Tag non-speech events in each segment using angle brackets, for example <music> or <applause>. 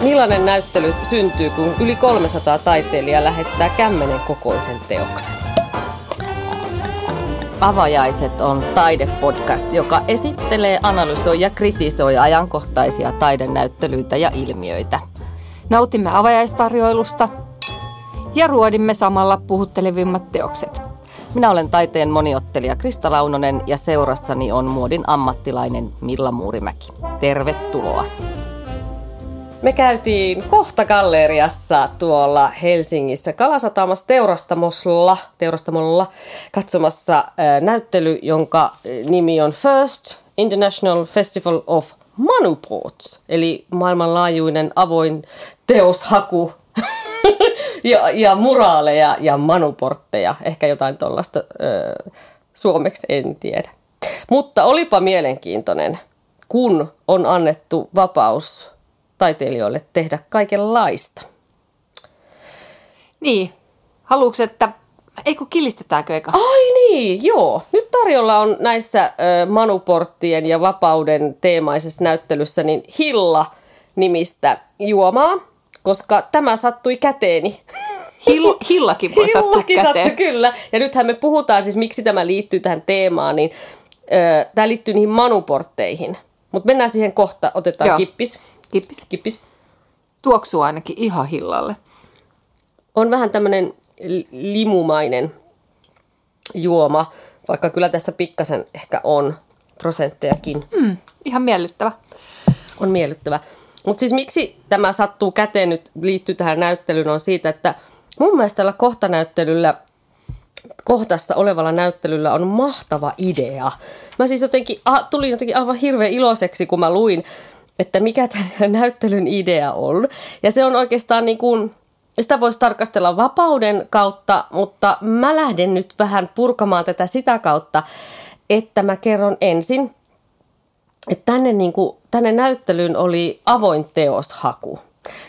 Millainen näyttely syntyy, kun yli 300 taiteilijaa lähettää kämmenen kokoisen teoksen? Avajaiset on taidepodcast, joka esittelee, analysoi ja kritisoi ajankohtaisia taidenäyttelyitä ja ilmiöitä. Nautimme avajaistarjoilusta ja ruodimme samalla puhuttelevimmat teokset. Minä olen taiteen moniottelija Krista Launonen ja seurassani on muodin ammattilainen Milla Muurimäki. Tervetuloa! Me käytiin kohta galleriassa tuolla Helsingissä Kalasatamassa teurastamolla, teurastamolla katsomassa ää, näyttely, jonka nimi on First International Festival of Manuports, eli maailmanlaajuinen avoin teoshaku <laughs> ja, ja muraaleja ja manuportteja, ehkä jotain tuollaista suomeksi en tiedä. Mutta olipa mielenkiintoinen, kun on annettu vapaus taiteilijoille tehdä kaikenlaista. Niin, haluuks, että Eikö kilistetäänkö eka? Ai niin, joo. Nyt tarjolla on näissä ö, Manuporttien ja vapauden teemaisessa näyttelyssä niin Hilla-nimistä juomaa, koska tämä sattui käteeni. Hill, <laughs> hillakin voi sattua Hillakin käteen. sattui, kyllä. Ja nythän me puhutaan siis, miksi tämä liittyy tähän teemaan, niin ö, tämä liittyy niihin Manuportteihin. Mutta mennään siihen kohta, otetaan Joo. kippis. Kippis. Kippis. Tuoksuu ainakin ihan hillalle. on vähän tämmöinen limumainen juoma, vaikka kyllä tässä pikkasen ehkä on prosenttejakin. Mm, ihan miellyttävä. On miellyttävä. Mutta siis miksi tämä sattuu käteen nyt liittyy tähän näyttelyyn on siitä, että mun mielestä tällä kohtanäyttelyllä kohtassa olevalla näyttelyllä on mahtava idea. Mä siis jotenkin, a, tulin jotenkin aivan hirveän iloiseksi, kun mä luin, että mikä tämän <laughs> näyttelyn idea on. Ja se on oikeastaan niin kuin, sitä voisi tarkastella vapauden kautta, mutta mä lähden nyt vähän purkamaan tätä sitä kautta, että mä kerron ensin, että tänne, niin kuin, tänne näyttelyyn oli avoin teoshaku.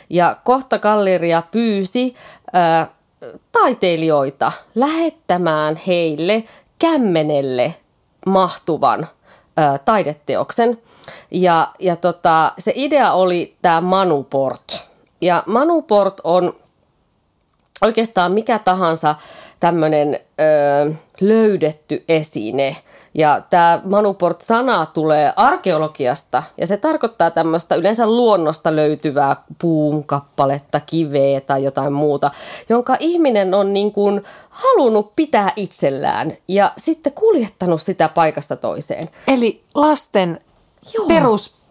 Ja kohta galleria pyysi ää, taiteilijoita lähettämään heille kämmenelle mahtuvan ää, taideteoksen. Ja, ja tota, se idea oli tämä Manuport. Ja Manuport on oikeastaan mikä tahansa tämmöinen löydetty esine. Ja tämä Manuport-sana tulee arkeologiasta ja se tarkoittaa tämmöistä yleensä luonnosta löytyvää puun kappaletta, kiveä tai jotain muuta, jonka ihminen on niin kuin halunnut pitää itsellään ja sitten kuljettanut sitä paikasta toiseen. Eli lasten Joo.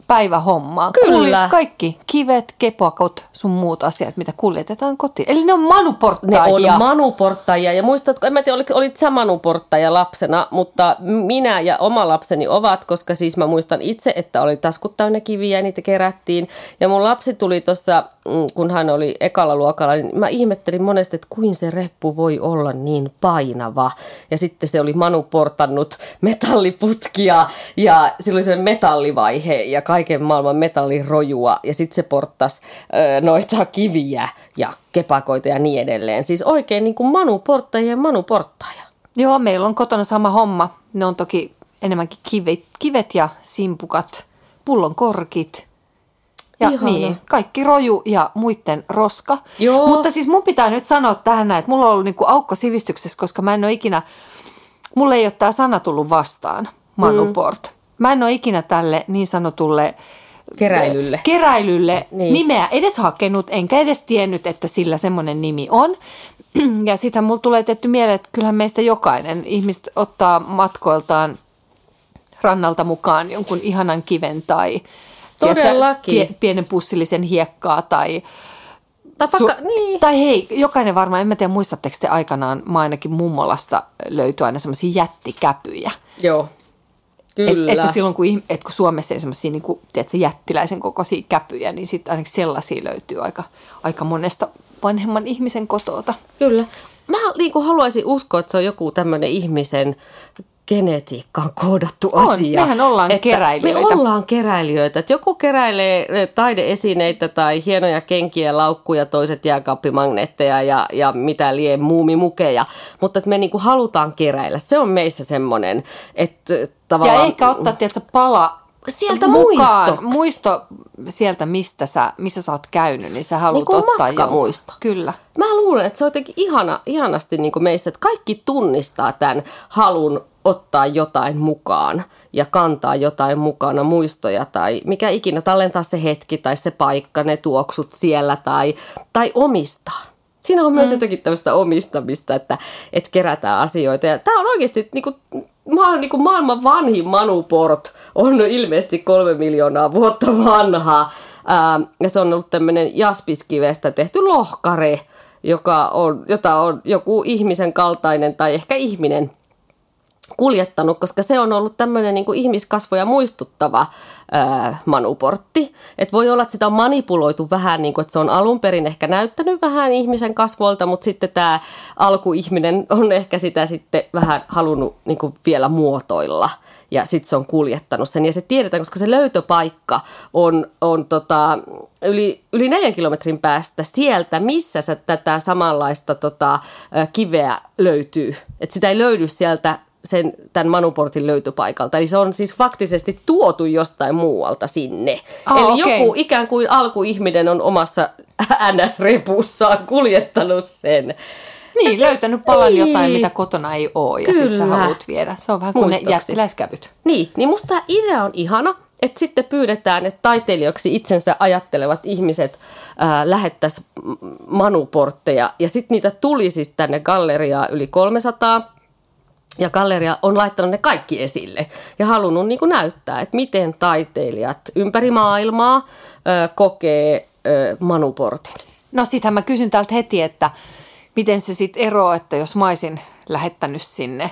Peruspäivähommaa. Kyllä. Kulje- kaikki kivet, kepakot, sun muut asiat, mitä kuljetetaan kotiin. Eli ne on Ne manuporttaajia. on manuporttajia ja muistatko, en mä tiedä olit, olit sä manuporttaja lapsena, mutta minä ja oma lapseni ovat, koska siis mä muistan itse, että oli taskut täynnä kiviä ja niitä kerättiin. Ja mun lapsi tuli tuossa, mm, kun hän oli ekalla luokalla, niin mä ihmettelin monesti, että kuin se reppu voi olla niin painava. Ja sitten se oli manuportannut metalliputkia ja sillä oli se metallivaihe ja kaiken maailman metallirojua ja sitten se porttas noita kiviä ja kepakoita ja niin edelleen. Siis oikein niin kuin manuporttaja ja manuporttaja. Joo, meillä on kotona sama homma. Ne on toki enemmänkin kivet, kivet ja simpukat, pullon korkit. Ja Ihana. niin, kaikki roju ja muiden roska. Joo. Mutta siis mun pitää nyt sanoa tähän näin, että mulla on ollut niinku aukko sivistyksessä, koska mä en ole ikinä, mulle ei ole tämä sana tullut vastaan, manuport. Mm. Mä en ole ikinä tälle niin sanotulle Keräilylle. keräilylle Niin. nimeä edes hakenut, enkä edes tiennyt, että sillä semmoinen nimi on. <clears throat> Ja sitten mulla tulee tietty mieleen, että kyllähän meistä jokainen ihmiset ottaa matkoiltaan rannalta mukaan jonkun ihanan kiven tai tiedätkö, Todellakin. pienen pussillisen hiekkaa tai Tai, vaikka, niin. tai hei, jokainen varmaan, en mä tiedä muistatteko te aikanaan, mä ainakin mummolasta löytyi aina semmoisia jättikäpyjä. Joo, kyllä. Et, että silloin kun, et kun Suomessa ei semmoisia niin kuin, tiedätkö, jättiläisen kokoisia käpyjä, niin sitten ainakin sellaisia löytyy aika, aika monesta vanhemman ihmisen kotota. Kyllä. Mä niin kuin haluaisin uskoa, että se on joku tämmöinen ihmisen genetiikkaan koodattu On, asia. mehän ollaan että keräilijöitä. Me ollaan keräilijöitä. Että joku keräilee eh, taideesineitä tai hienoja kenkiä, laukkuja, toiset jääkaappimagneetteja ja, ja mitä lie muumimukeja. Mutta että me niin kuin halutaan keräillä. Se on meissä semmoinen, että Ja tavallaan... ehkä ottaa, tiedätkö, pala sieltä mukaan, muistoksi. muisto sieltä, mistä sä, missä sä oot käynyt, niin sä haluat Niin ottaa matkamuisto. jonkun. Kyllä. Mä luulen, että se on jotenkin ihana, ihanasti niin kuin meissä, että kaikki tunnistaa tämän halun ottaa jotain mukaan ja kantaa jotain mukana, muistoja tai mikä ikinä, tallentaa se hetki tai se paikka, ne tuoksut siellä tai, tai omistaa. Siinä on myös mm. jotakin tämmöistä omistamista, että, että kerätään asioita. Ja tämä on oikeasti niin kuin, maa, niin kuin maailman vanhin Manuport on ilmeisesti kolme miljoonaa vuotta vanha. Ää, ja se on ollut tämmöinen jaspiskivestä tehty lohkare, joka on, jota on joku ihmisen kaltainen tai ehkä ihminen kuljettanut, koska se on ollut tämmöinen niin kuin ihmiskasvoja muistuttava ää, manuportti. Et voi olla, että sitä on manipuloitu vähän, niin kuin, että se on alun perin ehkä näyttänyt vähän ihmisen kasvolta, mutta sitten tämä alkuihminen on ehkä sitä sitten vähän halunnut niin kuin vielä muotoilla ja sitten se on kuljettanut sen. Ja se tiedetään, koska se löytöpaikka on, on tota, yli, yli neljän kilometrin päästä sieltä, missä se tätä samanlaista tota, kiveä löytyy. Et sitä ei löydy sieltä sen, tämän Manuportin löytöpaikalta. Eli se on siis faktisesti tuotu jostain muualta sinne. Ah, Eli okei. joku ikään kuin alkuihminen on omassa NS-repussaan kuljettanut sen. Niin, löytänyt palan Niin. jotain, mitä kotona ei ole, ja sitten sä haluat viedä. Se on vähän kuin ne jättiläiskävyt. Niin, niin musta tämä idea on ihana, että sitten pyydetään, että taiteilijoiksi itsensä ajattelevat ihmiset ää, lähettäisi manuportteja. Ja sitten niitä tuli siis tänne galleriaan yli 300. Ja galleria on laittanut ne kaikki esille ja halunnut niin kuin näyttää, että miten taiteilijat ympäri maailmaa ö, kokee ö, manuportin. No sitähän mä kysyn täältä heti, että miten se sitten eroaa, että jos mä olisin lähettänyt sinne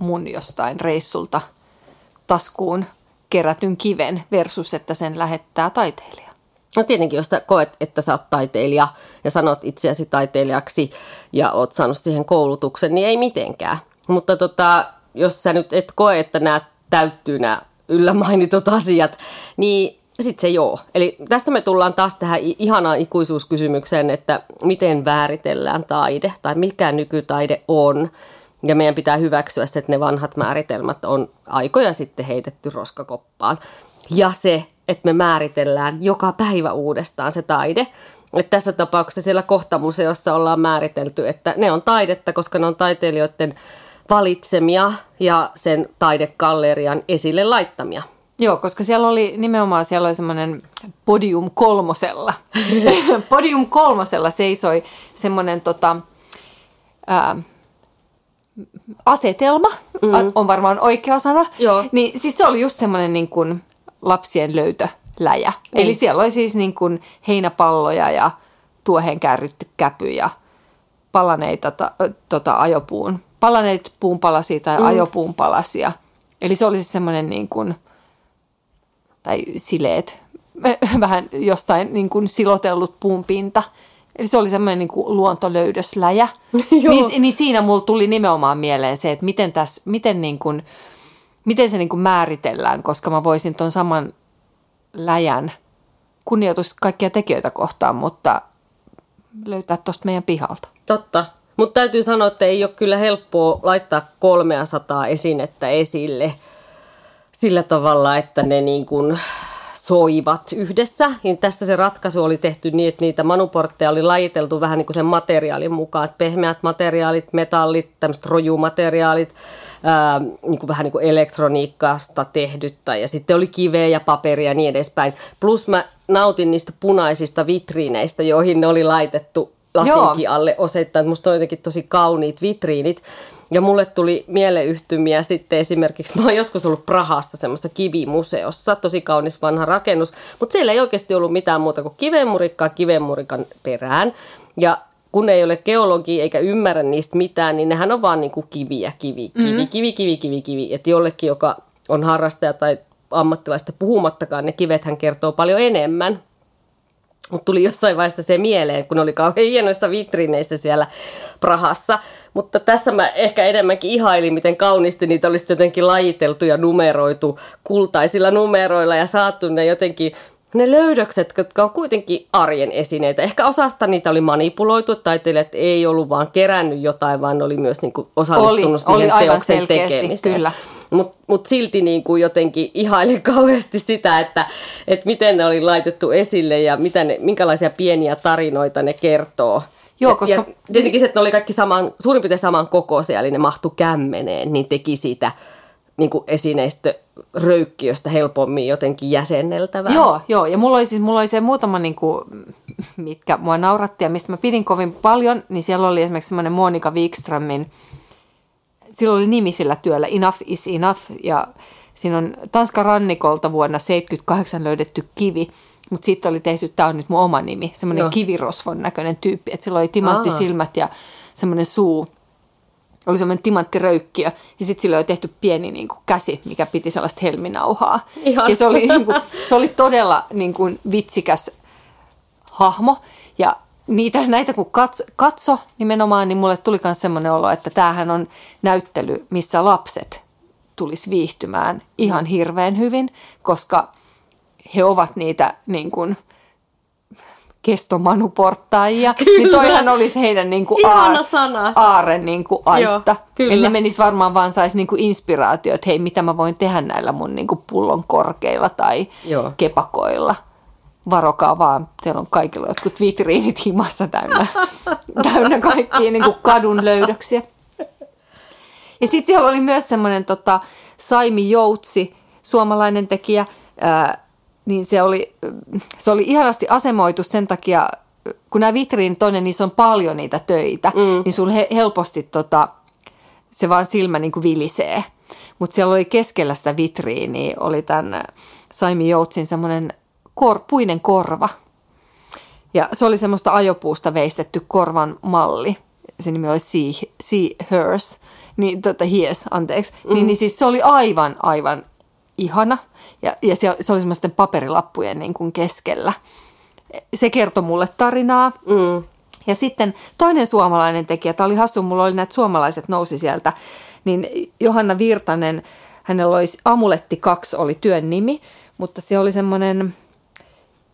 mun jostain reissulta taskuun kerätyn kiven versus, että sen lähettää taiteilija. No tietenkin, jos koet, että sä oot taiteilija ja sanot itseäsi taiteilijaksi ja oot saanut siihen koulutuksen, niin ei mitenkään. Mutta tota, jos sä nyt et koe, että nämä täyttyy nämä yllä mainitut asiat, niin sitten se joo. Eli tästä me tullaan taas tähän ihanaan ikuisuuskysymykseen, että miten vääritellään taide tai mikä nykytaide on. Ja meidän pitää hyväksyä se, että ne vanhat määritelmät on aikoja sitten heitetty roskakoppaan. Ja se, että me määritellään joka päivä uudestaan se taide. Et tässä tapauksessa siellä kohtamuseossa ollaan määritelty, että ne on taidetta, koska ne on taiteilijoiden valitsemia ja sen taidegallerian esille laittamia. Joo, koska siellä oli nimenomaan siellä oli semmoinen podium kolmosella. <laughs> podium kolmosella seisoi semmoinen tota, ää, asetelma, mm. on varmaan oikea sana. Joo. Niin siis se oli just semmoinen niin kuin lapsien löytöläjä. Niin. Eli siellä oli siis niin kuin heinäpalloja ja tuoheen kärrytty käpy ja palaneita ta, tota, ajopuun, palaneita puunpalasia tai mm. ajopuun palasia. Eli se oli siis semmoinen niin kuin, tai sileet, <laughs> vähän jostain niin kuin silotellut puunpinta. Eli se oli semmoinen niin kuin luontolöydösläjä. <laughs> Niin, niin siinä mulla tuli nimenomaan mieleen se, että miten, tässä, miten, niin kuin, miten se niin kuin määritellään, koska mä voisin tuon saman läjän kunnioitus kaikkia tekijöitä kohtaan, mutta löytää tuosta meidän pihalta. Totta. Mutta täytyy sanoa, että ei ole kyllä helppoa laittaa 300 esinettä esille sillä tavalla, että ne niin kuin soivat yhdessä. Niin tässä se ratkaisu oli tehty niin, että niitä manuportteja oli lajiteltu vähän niin kuin sen materiaalin mukaan. Että pehmeät materiaalit, metallit, tämmöiset rojumateriaalit, ää, niin kuin vähän niin kuin elektroniikkaasta tehdyttä. Ja sitten oli kiveä ja paperia ja niin edespäin. Plus mä nautin niistä punaisista vitriineistä, joihin ne oli laitettu lasinkin alle osittain. Musta on jotenkin tosi kauniit vitriinit. Ja mulle tuli mieleyhtymiä sitten esimerkiksi, mä oon joskus ollut Prahassa semmoisessa kivimuseossa, tosi kaunis vanha rakennus, mutta siellä ei oikeasti ollut mitään muuta kuin kivenmurikkaa kivenmurikan perään. Ja kun ei ole geologi eikä ymmärrä niistä mitään, niin nehän on vaan niin kuin kiviä, kivi, kivi, mm. kivi, kivi, kivi, kivi. Että jollekin, joka on harrastaja tai ammattilaista puhumattakaan, ne kivethän kertoo paljon enemmän. Mutta tuli jossain vaiheessa se mieleen, kun oli kauhean hienoista vitriineistä siellä Prahassa. Mutta tässä mä ehkä enemmänkin ihailin, miten kauniisti niitä olisi jotenkin lajiteltu ja numeroitu kultaisilla numeroilla ja saatu ne jotenkin ne löydökset, jotka on kuitenkin arjen esineitä. Ehkä osasta niitä oli manipuloitu, taiteilijat ei ollut vaan kerännyt jotain, vaan oli myös niinku osallistunut Oli, siihen oli teoksen tekemiseen. kyllä. Mutta mut silti niin kuin jotenkin ihailin <laughs> kauheasti sitä, että, että miten ne oli laitettu esille ja mitä ne, minkälaisia pieniä tarinoita ne kertoo. Joo, koska... Ja tietenkin se, että ne oli kaikki saman, suurin piirtein saman kokoisia, eli ne mahtu kämmeneen, niin teki siitä niin kuin esineistö röykkiöstä helpommin jotenkin jäsenneltävää. Joo, joo. Ja mulla oli siis mulla oli se muutama, niin kuin, mitkä mua nauratti ja mistä mä pidin kovin paljon, niin siellä oli esimerkiksi semmoinen Monika Wikströmin, sillä oli nimi sillä työllä, Enough is Enough, ja siinä on Tanskan rannikolta vuonna 78 löydetty kivi, mutta sitten oli tehty, tämä on nyt mun oma nimi, semmoinen kivirosvon näköinen tyyppi, että sillä oli timanttisilmät ja semmoinen suu, oli semmoinen timanttiröykkiö ja sitten sillä oli tehty pieni niin kuin, käsi, mikä piti sellaista helminauhaa. Ihan. Ja se oli, niin kuin, se oli todella niin kuin, vitsikäs hahmo ja niitä, näitä kun katso, katso nimenomaan, niin mulle tuli myös semmoinen olo, että tämähän on näyttely, missä lapset tulisi viihtymään ihan hirveän hyvin, koska he ovat niitä niin kuin, kestomanuporttajia, Kyllä. niin toihan olisi heidän niin kuin Ihana sana. aaren niin kuin aitta. Joo, kyllä. Että ne menis varmaan vaan saisi niin inspiraatio, että hei, mitä mä voin tehdä näillä mun niin kuin pullon korkeilla tai Joo. kepakoilla. Varokaa vaan, teillä on kaikilla jotkut vitriinit himassa täynnä, <laughs> täynnä kaikkia niin kuin kadun löydöksiä. Ja sitten siellä oli myös semmoinen tota, Saimi Joutsi, suomalainen tekijä, ää, niin se oli, se oli ihanasti asemoitu sen takia, kun nämä vitriinit on, niin niissä on paljon niitä töitä, mm. niin sun he, helposti tota, se vaan silmä niin kuin vilisee. Mutta siellä oli keskellä sitä vitriiniä, oli tämän Saimi Joutsin semmoinen kor, puinen korva. Ja se oli semmoista ajopuusta veistetty korvan malli. Se nimi oli Sea, sea Hers. Niin, tota, Hies, anteeksi. Mm. Niin, niin siis se oli aivan, aivan ihana. Ja, ja se, se oli semmoisten paperilappujen niin kuin keskellä. Se kertoi mulle tarinaa. Mm. Ja sitten toinen suomalainen tekijä, tämä oli hassu, mulla oli näitä suomalaiset nousi sieltä, niin Johanna Virtanen, hänellä oli Amuletti 2 oli työn nimi, mutta se oli semmoinen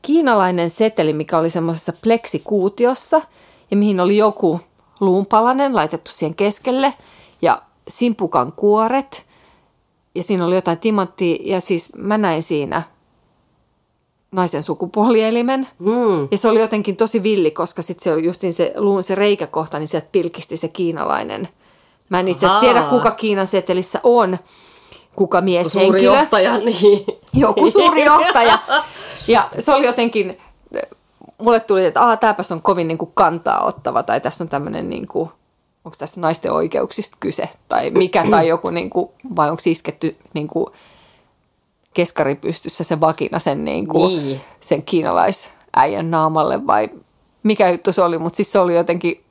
kiinalainen seteli, mikä oli semmoisessa pleksikuutiossa ja mihin oli joku luunpalanen laitettu siihen keskelle ja simpukan kuoret ja siinä oli jotain timanttia ja siis mä näin siinä naisen sukupuolielimen. Mm. Ja se oli jotenkin tosi villi, koska sitten se oli justiin se luun se reikäkohta, niin sieltä pilkisti se kiinalainen. Mä en itse asiassa tiedä, kuka Kiinan setelissä on, kuka Suuri mieshenkilö. johtaja, niin. Joku suuri johtaja. <laughs> Ja se oli jotenkin, mulle tuli, että Aa, tämäpäs on kovin niin kuin kantaa ottava, tai tässä on tämmöinen, niin kuin, onko tässä naisten oikeuksista kyse, tai mikä, tai joku, niin kuin, vai onko isketty niin kuin, keskaripystyssä se vakina sen, niin kuin, Niin. sen kiinalaisäijän naamalle, vai mikä juttu se oli, mutta siis se oli jotenkin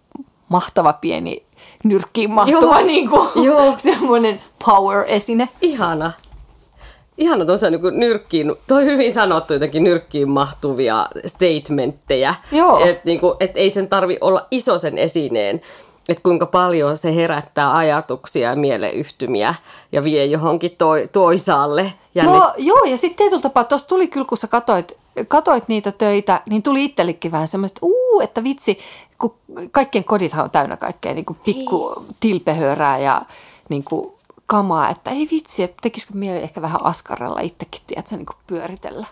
mahtava pieni nyrkkiin mahtuva niin kuin, <laughs> semmoinen power-esine. Ihana. Ihana tuossa niin nyrkkiin, toi hyvin sanottu jotenkin nyrkkiin mahtuvia statementteja. Että niin et ei sen tarvi olla iso sen esineen, että kuinka paljon se herättää ajatuksia ja mieleyhtymiä ja vie johonkin toi, toisaalle. Ja Joo, no, joo, ja sitten tietyllä tapaa, tuossa tuli kyllä, kun sä katoit, katoit niitä töitä, niin tuli itsellekin vähän semmoista, uu, että vitsi, kun kaikkien kodithan on täynnä kaikkea niin kuin pikku tilpehörää ja niin kuin kamaa, että ei vitsi, että tekisikö mieli ehkä vähän askarella itsekin, tiedätkö, niin kuin pyöritellä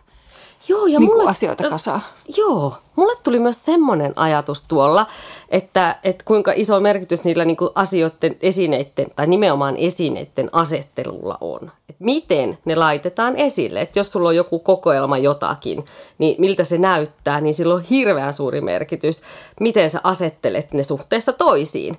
Joo, ja niin kuin mulle, asioita kasaan. Joo, mulle tuli myös semmoinen ajatus tuolla, että, että kuinka iso merkitys niillä niin kuin asioiden, esineiden tai nimenomaan esineiden asettelulla on. Että miten ne laitetaan esille. Että jos sulla on joku kokoelma jotakin, niin miltä se näyttää, niin sillä on hirveän suuri merkitys, miten sä asettelet ne suhteessa toisiin.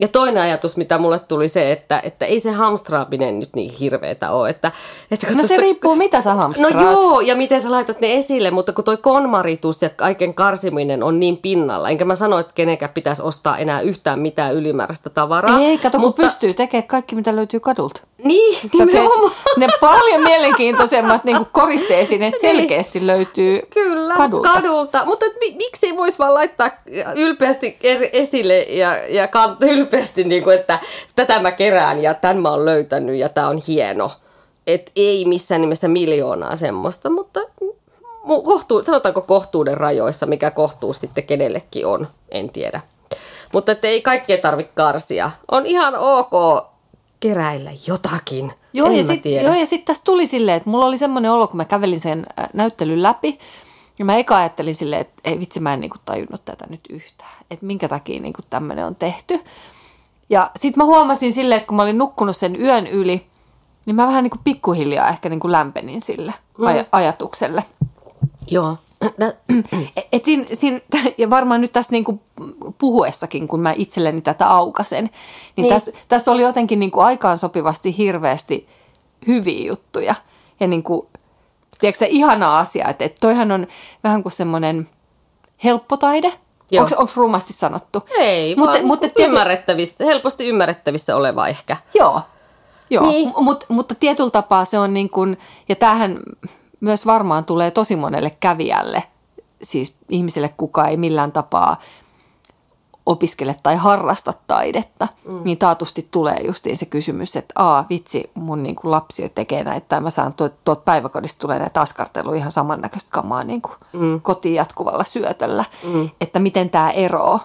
Ja toinen ajatus, mitä mulle tuli se, että, että ei se hamstraaminen nyt niin hirveetä ole. Että, että No se riippuu, mitä sä hamstraat. No joo, ja miten sä laitat ne esille, mutta kun toi konmaritus ja kaiken karsiminen on niin pinnalla, enkä mä sano, että kenenkään pitäisi ostaa enää yhtään mitään ylimääräistä tavaraa. Ei, kato, mutta, kun pystyy tekemään kaikki, mitä löytyy kadulta. Niin, Sä teet, nimenomaan. ne paljon mielenkiintoisemmat niin koristeen <laughs> selkeästi löytyy Kyllä, kadulta. kadulta. Mutta mi, miksi ei voisi vaan laittaa ylpeästi esille ja, ja kant- ylpeästi, niin kuin, että tätä mä kerään ja tämän mä oon löytänyt ja tämä on hieno. Et ei missään nimessä miljoonaa semmoista, mutta mu- kohtu, sanotaanko kohtuuden rajoissa, mikä kohtuus sitten kenellekin on, en tiedä. Mutta että ei kaikkea tarvitse karsia. On ihan ok keräillä jotakin. Joo, en ja mä sit, tiedä. joo, ja sitten tässä tuli silleen, että mulla oli semmoinen olo, kun mä kävelin sen äh, näyttelyn läpi, ja mä eka ajattelin silleen, että ei vitsi, mä en niinku tajunnut tätä nyt yhtään. Että minkä takia niinku tämmöinen on tehty. Ja sitten mä huomasin silleen, että kun mä olin nukkunut sen yön yli, niin mä vähän niinku pikkuhiljaa ehkä niinku lämpenin sille aj- ajatukselle. Joo. Nä- <clears throat> Et, siinä, siinä, ja varmaan nyt tässä niinku puhuessakin, kun mä itselleni tätä aukasen, niin, Niin. niin. Tässä, tässä oli jotenkin niinku aikaan sopivasti hirveästi hyviä juttuja. Ja niinku, tiedätkö se ihana asia, että, että toihan on vähän kuin semmoinen helppo taide. Joo. Onko rumasti sanottu? Ei, mutta, vaan mutta ymmärrettävissä, helposti ymmärrettävissä oleva ehkä. Joo, Joo. Niin. Niin. Mut, mutta tietyllä tapaa se on niin kuin, ja tämähän myös varmaan tulee tosi monelle kävijälle, siis ihmiselle, kuka ei millään tapaa opiskele tai harrasta taidetta, mm. niin taatusti tulee justiin se kysymys, että aa vitsi, mun niin kuin lapsi tekee näitä, tai mä saan tuot, tuot päiväkodista tulee näitä askartelua ihan samannäköistä kamaa niin kuin mm. kotiin jatkuvalla syötöllä, mm. että miten tämä eroo.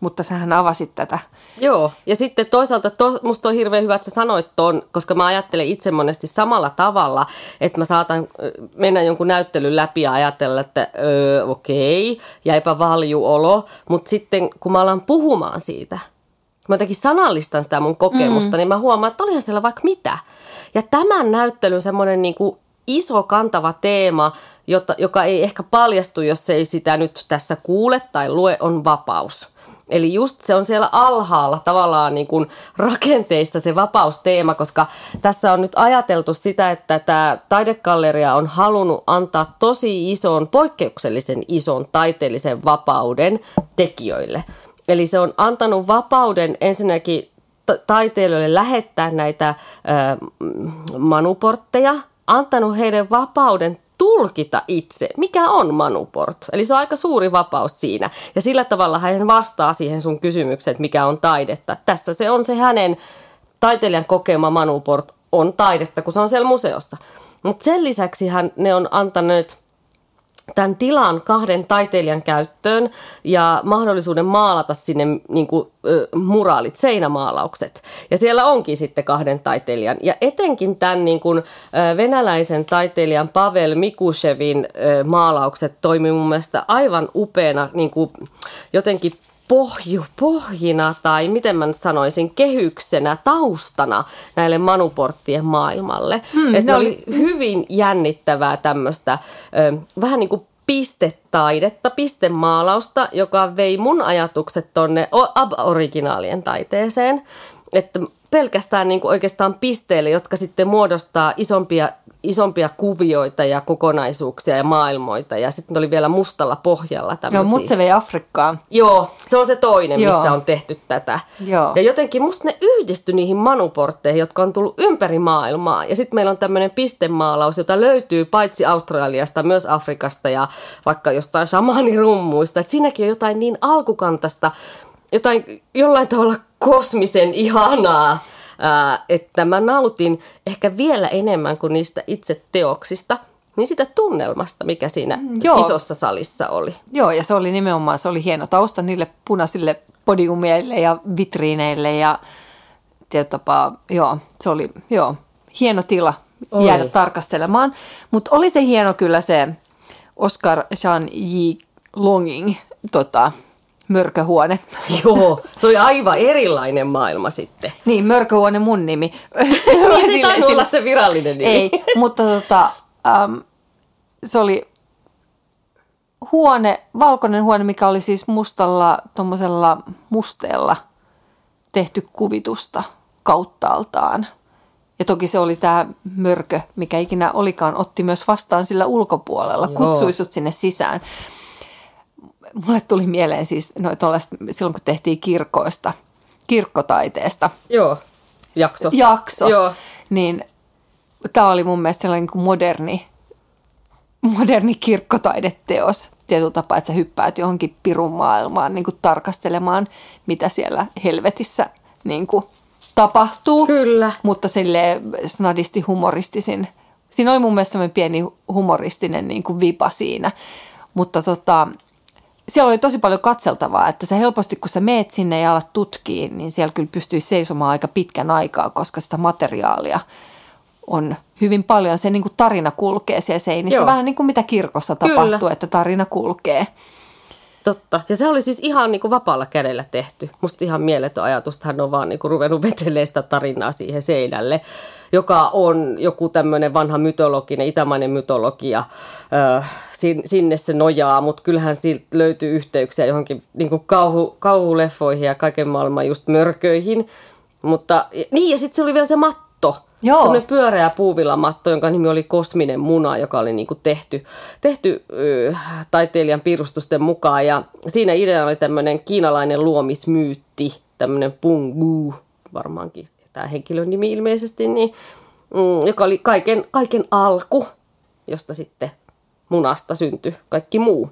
Mutta sähän avasit tätä. Joo, ja sitten toisaalta to, musta on hirveän hyvä, että sä sanoit ton, koska mä ajattelen itse monesti samalla tavalla, että mä saatan mennä jonkun näyttelyn läpi ja ajatella, että öö, okei, jäipä valju olo, mutta sitten kun mä alan puhumaan siitä, mä jotenkin sanallistan sitä mun kokemusta, mm. niin mä huomaan, että olihan siellä vaikka mitä. Ja tämän näyttelyn semmoinen niin kuin iso kantava teema, jota, joka ei ehkä paljastu, jos ei sitä nyt tässä kuule tai lue, on vapaus. Eli just se on siellä alhaalla tavallaan niin kuin rakenteissa se vapausteema, koska tässä on nyt ajateltu sitä, että tämä taidekalleria on halunnut antaa tosi ison, poikkeuksellisen ison taiteellisen vapauden tekijöille. Eli se on antanut vapauden ensinnäkin ta- taiteilijoille lähettää näitä ö, manuportteja, antanut heidän vapauden tulkita itse, mikä on manuport. Eli se on aika suuri vapaus siinä. Ja sillä tavalla hän vastaa siihen sun kysymykseen, että mikä on taidetta. Tässä se on se hänen taiteilijan kokema manuport on taidetta, kun se on siellä museossa. Mutta sen lisäksi hän, ne on antaneet tämän tilan kahden taiteilijan käyttöön ja mahdollisuuden maalata sinne niin kuin, muraalit, seinämaalaukset. Ja siellä onkin sitten kahden taiteilijan. Ja etenkin tämän niin kuin, venäläisen taiteilijan Pavel Mikushevin maalaukset toimii mun mielestä aivan upeana niin kuin, jotenkin pohju, pohjina tai miten mä nyt sanoisin, kehyksenä, taustana näille manuporttien maailmalle. Hmm, että ne oli hyvin jännittävää tämmöistä vähän niin kuin pistetaidetta, pistemaalausta, joka vei mun ajatukset tonne ab-originaalien taiteeseen. Että pelkästään niin kuin oikeastaan pisteille, jotka sitten muodostaa isompia, isompia kuvioita ja kokonaisuuksia ja maailmoita. Ja sitten oli vielä mustalla pohjalla tämmöisiä. Joo, mut se vei Afrikkaan. Joo, se on se toinen, Joo. missä on tehty tätä. Joo. Ja jotenkin musta ne yhdistyi niihin manuportteihin, jotka on tullut ympäri maailmaa. Ja sitten meillä on tämmöinen pistemaalaus, jota löytyy paitsi Australiasta, myös Afrikasta ja vaikka jostain shamanirummuista. Et siinäkin on jotain niin alkukantasta, jotain jollain tavalla kosmisen ihanaa, ää, että mä nautin ehkä vielä enemmän kuin niistä itse teoksista, niin sitä tunnelmasta, mikä siinä Joo. isossa salissa oli. Joo, ja se oli nimenomaan, se oli hieno tausta niille punaisille podiumeille ja vitriineille ja tietyllä tapaa, joo, se oli, joo, hieno tila Oli. jäädä tarkastelemaan. Mutta oli se hieno kyllä se Oscar Jean J. Longing, tota, mörköhuone. <laughs> Joo, se oli aivan erilainen maailma sitten. Niin, mörköhuone mun nimi. Niin se <laughs> tainnut olla se virallinen nimi. Ei, mutta tota, äm, se oli huone, valkoinen huone, mikä oli siis mustalla, tuommoisella musteella tehty kuvitusta kauttaaltaan. Ja toki se oli tämä mörkö, mikä ikinä olikaan, otti myös vastaan sillä ulkopuolella, Joo. kutsui sut sinne sisään. Mulle tuli mieleen siis no, tuollaista, silloin, kun tehtiin kirkoista, kirkkotaiteesta Joo, jakso. jakso, Joo. niin tämä oli mun mielestä sellainen niin kuin moderni, moderni kirkkotaideteos tietyllä tapaa, että sä hyppäät johonkin pirun maailmaan niin kuin tarkastelemaan, mitä siellä helvetissä niin kuin tapahtuu. Kyllä. Mutta sille snadisti humoristisin. Siinä oli mun mielestä pieni humoristinen niin kuin vipa siinä. Mutta tota, siellä oli tosi paljon katseltavaa, että se helposti kun sä meet sinne ja alat tutkiin, niin siellä kyllä pystyy seisomaan aika pitkän aikaa, koska sitä materiaalia on hyvin paljon, se niin kuin tarina kulkee siellä seinissä. Joo. Vähän niin kuin mitä kirkossa Kyllä. tapahtuu, että tarina kulkee. Totta. Ja se oli siis ihan niin kuin vapaalla kädellä tehty. Musta ihan mieletön ajatus, että hän on vaan niin kuin ruvennut <laughs> vetelemään sitä tarinaa siihen seinälle, joka on joku tämmöinen vanha mytologinen, itämainen mytologia. Sin- sinne se nojaa, mutta kyllähän siltä löytyy yhteyksiä johonkin niin kuin kauhu, kauhuleffoihin ja kaiken maailman just mörköihin. Mutta niin, ja sitten se oli vielä se matto. Joo. Semmoinen pyöreä puuvillamatto, jonka nimi oli Kosminen muna, joka oli niinku tehty, tehty ö, taiteilijan piirustusten mukaan. Ja siinä ideana oli tämmöinen kiinalainen luomismyytti, tämmöinen Pungu, varmaankin tämä henkilön nimi ilmeisesti, niin, mm, joka oli kaiken, kaiken alku, josta sitten munasta syntyi kaikki muu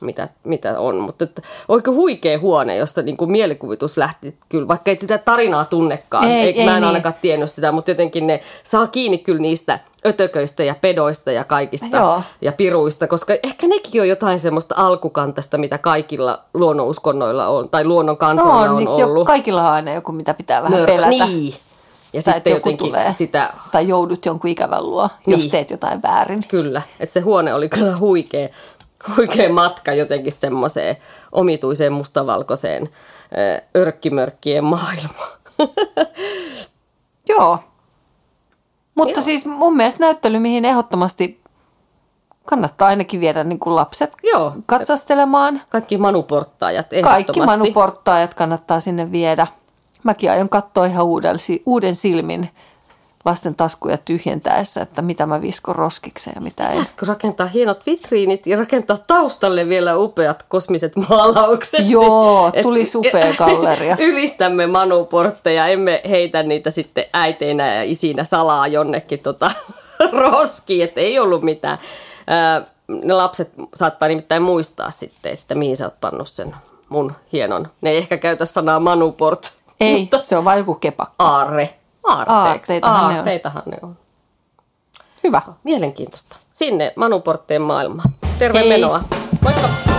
mitä, mitä on. Mutta että, oikein huikea huone, josta niin kuin mielikuvitus lähti kyllä, vaikka ei sitä tarinaa tunnekaan. Ei, Eikä ei mä en niin. ainakaan tiennyt sitä, mutta jotenkin ne saa kiinni kyllä niistä ötököistä ja pedoista ja kaikista Joo. ja piruista, koska ehkä nekin on jotain semmoista alkukantaista, mitä kaikilla luonnonuskonnoilla on, tai luonnon kansoilla on, niin, on jo, ollut. kaikilla on aina joku, mitä pitää vähän Mör- pelätä. Niin. Ja tai sitten joku jotenkin tulee. sitä Tai joudut jonkun ikävän luo, jos Niin. teet jotain väärin. Kyllä, että se huone oli kyllä huikea, huikea matka jotenkin semmoiseen omituiseen mustavalkoiseen örkkimörkkien maailmaan. <laughs> Joo. Mutta Joo. siis mun mielestä näyttely, mihin ehdottomasti kannattaa ainakin viedä niin kuin lapset Joo, katsastelemaan. kaikki manuporttaajat Kaikki ehdottomasti. manuporttaajat kannattaa sinne viedä. Mäkin aion katsoa ihan uuden, uuden silmin lasten taskuja tyhjentäessä, että mitä mä viskon roskikseen ja mitä ei. Pitäisikö rakentaa hienot vitriinit ja rakentaa taustalle vielä upeat kosmiset maalaukset? Joo, <laughs> Et- tulisi <laughs> upea galleria. Ylistämme manuportteja, emme heitä niitä sitten äiteinä ja isinä salaa jonnekin tota, <laughs> roskiin, että ei ollut mitään. Ää, ne lapset saattaa nimittäin muistaa sitten, että mihin sä oot pannut sen mun hienon. Ne ei ehkä käytä sanaa manuport, Ei, mutta se on vain joku kepakka. aarre. Aarteeksi. Aarteitahan ne on. Aarteitahan ne on. Hyvä. Mielenkiintoista. Sinne manuporttien maailmaan. Terve Hei. menoa. Moikka!